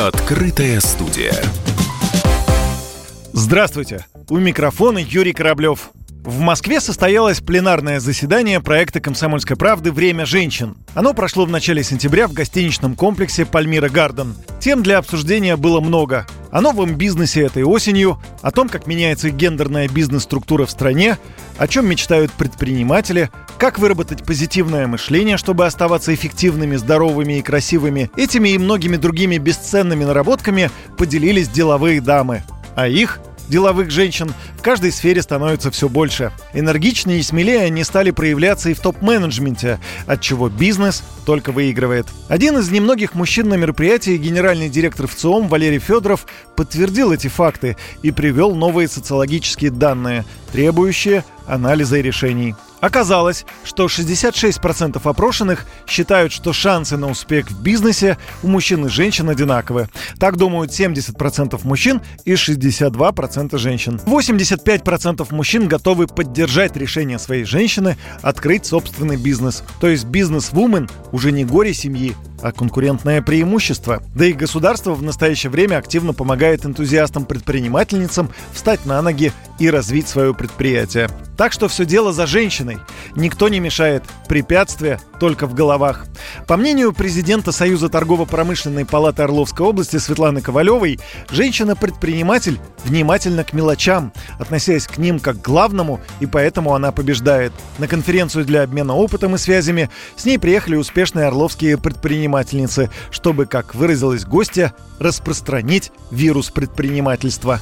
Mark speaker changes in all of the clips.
Speaker 1: Открытая студия.
Speaker 2: Здравствуйте! У микрофона Юрий Кораблев. В Москве состоялось пленарное заседание проекта «Комсомольской правды. Время женщин». Оно прошло в начале сентября в гостиничном комплексе «Пальмира Гарден». Тем для обсуждения было много. О новом бизнесе этой осенью, о том, как меняется гендерная бизнес-структура в стране, о чем мечтают предприниматели, как выработать позитивное мышление, чтобы оставаться эффективными, здоровыми и красивыми. Этими и многими другими бесценными наработками поделились деловые дамы. А их деловых женщин в каждой сфере становится все больше. Энергичнее и смелее они стали проявляться и в топ-менеджменте, от чего бизнес только выигрывает. Один из немногих мужчин на мероприятии, генеральный директор ВЦИОМ Валерий Федоров, подтвердил эти факты и привел новые социологические данные, требующие анализа и решений. Оказалось, что 66% опрошенных считают, что шансы на успех в бизнесе у мужчин и женщин одинаковы. Так думают 70% мужчин и 62% женщин. 85% мужчин готовы поддержать решение своей женщины открыть собственный бизнес. То есть бизнес-вумен уже не горе семьи, а конкурентное преимущество. Да и государство в настоящее время активно помогает энтузиастам-предпринимательницам встать на ноги и развить свое предприятие. Так что все дело за женщиной. Никто не мешает. Препятствия только в головах. По мнению президента Союза торгово-промышленной палаты Орловской области Светланы Ковалевой, женщина-предприниматель внимательна к мелочам, относясь к ним как к главному, и поэтому она побеждает. На конференцию для обмена опытом и связями с ней приехали успешные орловские предпринимательницы, чтобы, как выразилась гостья, распространить вирус предпринимательства.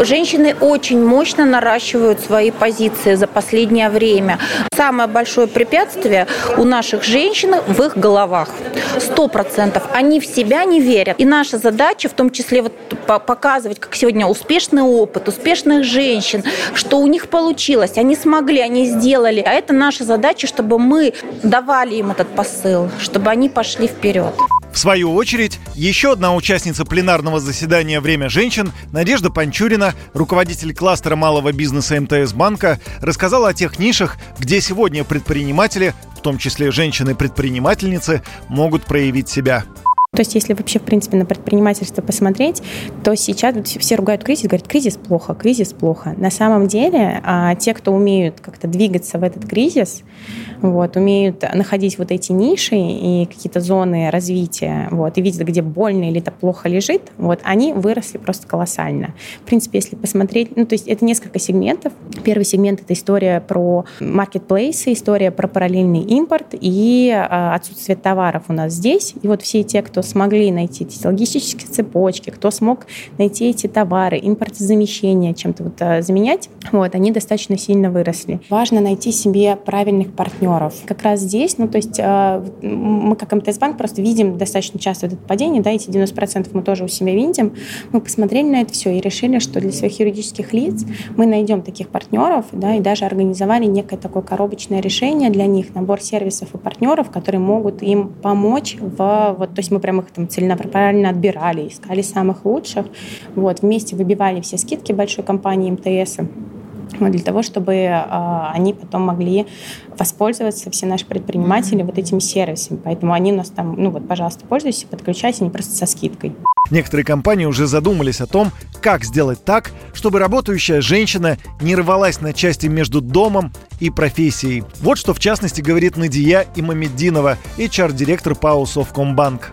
Speaker 3: Женщины очень мощно наращивают свои позиции за последнее время. Самое большое препятствие у наших женщин в их головах. Сто процентов. Они в себя не верят. И наша задача, в том числе вот показывать, как сегодня успешный опыт, успешных женщин, что у них получилось, они смогли, они сделали. А это наша задача, чтобы мы давали им этот посыл, чтобы они пошли вперед.
Speaker 2: В свою очередь, еще одна участница пленарного заседания «Время женщин» Надежда Панчурина, руководитель кластера малого бизнеса МТС Банка, рассказала о тех нишах, где сегодня предприниматели, в том числе женщины-предпринимательницы, могут проявить себя.
Speaker 4: То есть, если вообще, в принципе, на предпринимательство посмотреть, то сейчас все ругают кризис, говорят, кризис плохо, кризис плохо. На самом деле, а, те, кто умеют как-то двигаться в этот кризис, вот, умеют находить вот эти ниши и какие-то зоны развития, вот, и видят, где больно или это плохо лежит, вот, они выросли просто колоссально. В принципе, если посмотреть, ну, то есть это несколько сегментов. Первый сегмент — это история про маркетплейсы, история про параллельный импорт и а, отсутствие товаров у нас здесь. И вот все те, кто смогли найти эти логистические цепочки, кто смог найти эти товары, импортозамещение, чем-то вот а, заменять, вот, они достаточно сильно выросли. Важно найти себе правильных партнеров. Как раз здесь, ну, то есть а, мы как МТС-банк просто видим достаточно часто это падение, да, эти 90% мы тоже у себя видим. Мы посмотрели на это все и решили, что для своих юридических лиц мы найдем таких партнеров, да, и даже организовали некое такое коробочное решение для них, набор сервисов и партнеров, которые могут им помочь в, вот, то есть мы прям их там целенаправленно отбирали, искали самых лучших. Вот, вместе выбивали все скидки большой компании МТС вот, для того, чтобы э, они потом могли воспользоваться, все наши предприниматели, вот этими сервисами. Поэтому они у нас там, ну вот, пожалуйста, пользуйтесь, подключайтесь, не просто со скидкой.
Speaker 2: Некоторые компании уже задумались о том, как сделать так, чтобы работающая женщина не рвалась на части между домом и профессией. Вот что в частности говорит Надия Имамеддинова, HR-директор ПАО Совкомбанк.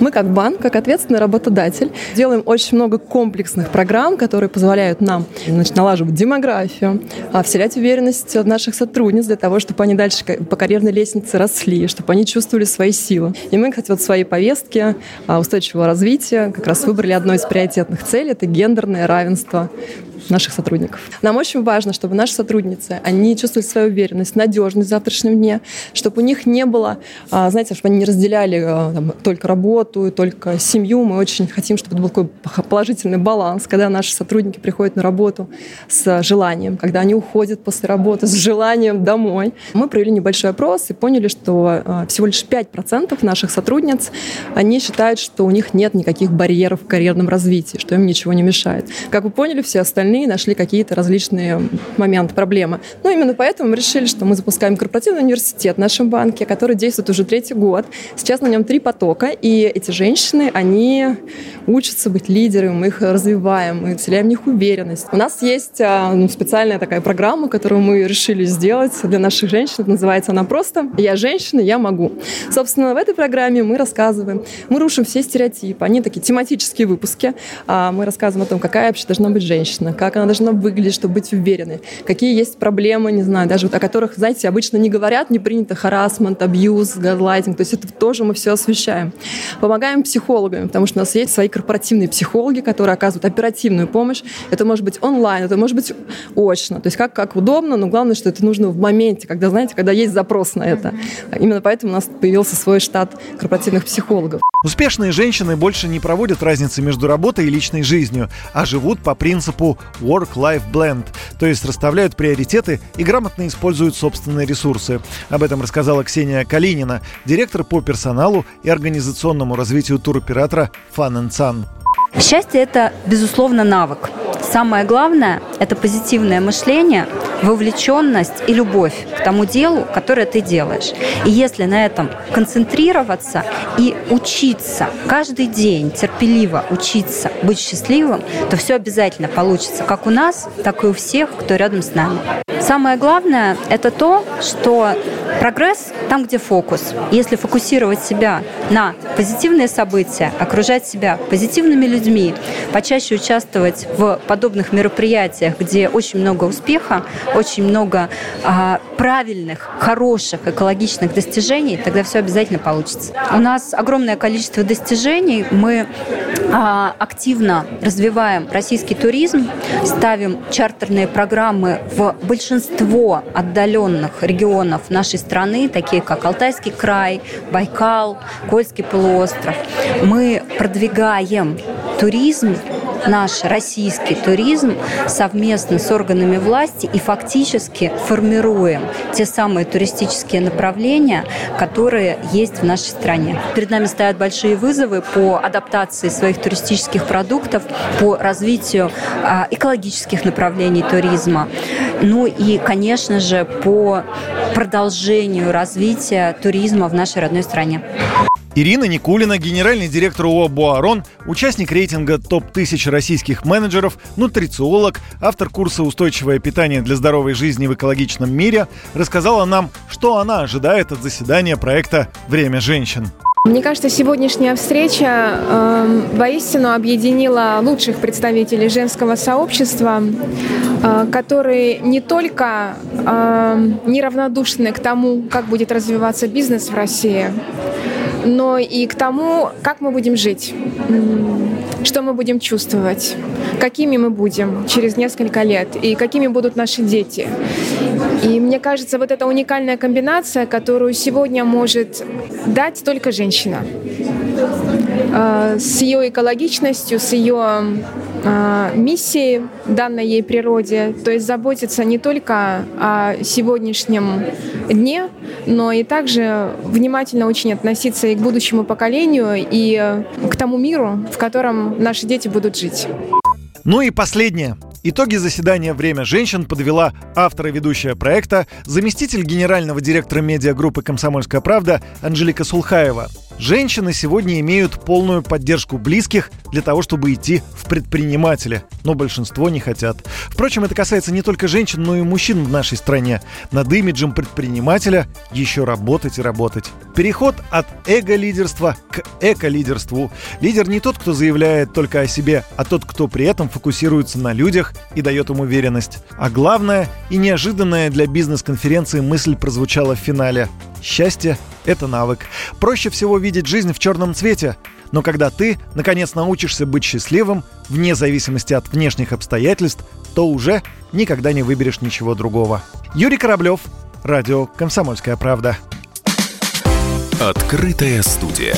Speaker 5: Мы как банк, как ответственный работодатель, делаем очень много комплексных программ, которые позволяют нам значит, налаживать демографию, а, вселять уверенность в наших сотрудниц для того, чтобы они дальше по карьерной лестнице росли, чтобы они чувствовали свои силы. И мы, кстати, вот в своей повестке а, устойчивого развития как раз выбрали одну из приоритетных целей – это гендерное равенство наших сотрудников. Нам очень важно, чтобы наши сотрудницы, они чувствовали свою уверенность, надежность в завтрашнем дне, чтобы у них не было, а, знаете, чтобы они не разделяли там, только работу, только семью. Мы очень хотим, чтобы это был такой положительный баланс, когда наши сотрудники приходят на работу с желанием, когда они уходят после работы с желанием домой. Мы провели небольшой опрос и поняли, что а, всего лишь 5% наших сотрудниц, они считают, что у них нет никаких барьеров в карьерном развитии, что им ничего не мешает. Как вы поняли, все остальные нашли какие-то различные моменты, проблемы. Ну, именно поэтому мы решили, что мы запускаем корпоративный университет в нашем банке, который действует уже третий год. Сейчас на нем три потока, и эти женщины, они учатся быть лидерами, мы их развиваем, мы вселяем в них уверенность. У нас есть а, ну, специальная такая программа, которую мы решили сделать для наших женщин. Называется она просто «Я женщина, я могу». Собственно, в этой программе мы рассказываем, мы рушим все стереотипы. Они такие тематические выпуски. А, мы рассказываем о том, какая вообще должна быть женщина, как она должна выглядеть, чтобы быть уверенной, какие есть проблемы, не знаю, даже вот о которых, знаете, обычно не говорят, не принято харасмент, абьюз, газлайтинг. То есть это тоже мы все освещаем. Помогаем психологам, потому что у нас есть свои корпоративные психологи, которые оказывают оперативную помощь. Это может быть онлайн, это может быть очно. То есть как, как удобно, но главное, что это нужно в моменте, когда, знаете, когда есть запрос на это. Именно поэтому у нас появился свой штат корпоративных психологов.
Speaker 2: Успешные женщины больше не проводят разницы между работой и личной жизнью, а живут по принципу work-life blend, то есть расставляют приоритеты и грамотно используют собственные ресурсы. Об этом рассказала Ксения Калинина, директор по персоналу и организационному развитию туроператора Fun Sun.
Speaker 1: Счастье – это, безусловно, навык. Самое главное – это позитивное мышление, вовлеченность и любовь к тому делу, которое ты делаешь. И если на этом концентрироваться и учиться каждый день, терпеливо учиться быть счастливым, то все обязательно получится, как у нас, так и у всех, кто рядом с нами. Самое главное – это то, что прогресс там, где фокус. Если фокусировать себя на позитивные события, окружать себя позитивными людьми, почаще участвовать в подобных мероприятиях, где очень много успеха, очень много а, правильных, хороших, экологичных достижений, тогда все обязательно получится. У нас огромное количество достижений. Мы а, активно развиваем российский туризм, ставим чартерные программы в большинство отдаленных регионов нашей страны, такие как Алтайский край, Байкал, Кольский полуостров. Мы продвигаем туризм наш российский туризм совместно с органами власти и фактически формируем те самые туристические направления, которые есть в нашей стране. Перед нами стоят большие вызовы по адаптации своих туристических продуктов, по развитию а, экологических направлений туризма, ну и, конечно же, по продолжению развития туризма в нашей родной стране.
Speaker 2: Ирина Никулина, генеральный директор ООО «Буарон», участник рейтинга ТОП-1000 российских менеджеров, нутрициолог, автор курса «Устойчивое питание для здоровой жизни в экологичном мире», рассказала нам, что она ожидает от заседания проекта «Время женщин».
Speaker 6: Мне кажется, сегодняшняя встреча э, воистину объединила лучших представителей женского сообщества, э, которые не только э, неравнодушны к тому, как будет развиваться бизнес в России, но и к тому, как мы будем жить, что мы будем чувствовать, какими мы будем через несколько лет и какими будут наши дети. И мне кажется, вот эта уникальная комбинация, которую сегодня может дать только женщина э, с ее экологичностью, с ее э, миссией, данной ей природе, то есть заботиться не только о сегодняшнем дне, но и также внимательно очень относиться и к будущему поколению, и к тому миру, в котором наши дети будут жить.
Speaker 2: Ну и последнее. Итоги заседания «Время женщин» подвела автор и ведущая проекта, заместитель генерального директора медиагруппы «Комсомольская правда» Анжелика Сулхаева. Женщины сегодня имеют полную поддержку близких для того, чтобы идти в предприниматели, но большинство не хотят. Впрочем, это касается не только женщин, но и мужчин в нашей стране. Над имиджем предпринимателя еще работать и работать. Переход от эго-лидерства к эко-лидерству. Лидер не тот, кто заявляет только о себе, а тот, кто при этом фокусируется на людях и дает им уверенность. А главное и неожиданная для бизнес-конференции мысль прозвучала в финале. Счастье – это навык. Проще всего видеть жизнь в черном цвете. Но когда ты, наконец, научишься быть счастливым, вне зависимости от внешних обстоятельств, то уже никогда не выберешь ничего другого. Юрий Кораблев, Радио «Комсомольская правда».
Speaker 7: Открытая студия.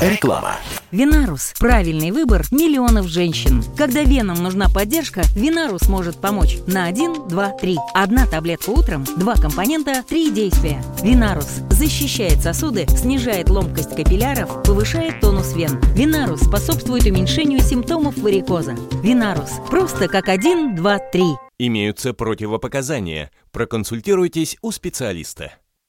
Speaker 7: Реклама.
Speaker 8: Винарус – правильный выбор миллионов женщин. Когда венам нужна поддержка, Винарус может помочь на 1, 2, 3. Одна таблетка утром, два компонента, три действия. Винарус защищает сосуды, снижает ломкость капилляров, повышает тонус вен. Винарус способствует уменьшению симптомов варикоза. Винарус – просто как 1, 2, 3.
Speaker 7: Имеются противопоказания. Проконсультируйтесь у специалиста.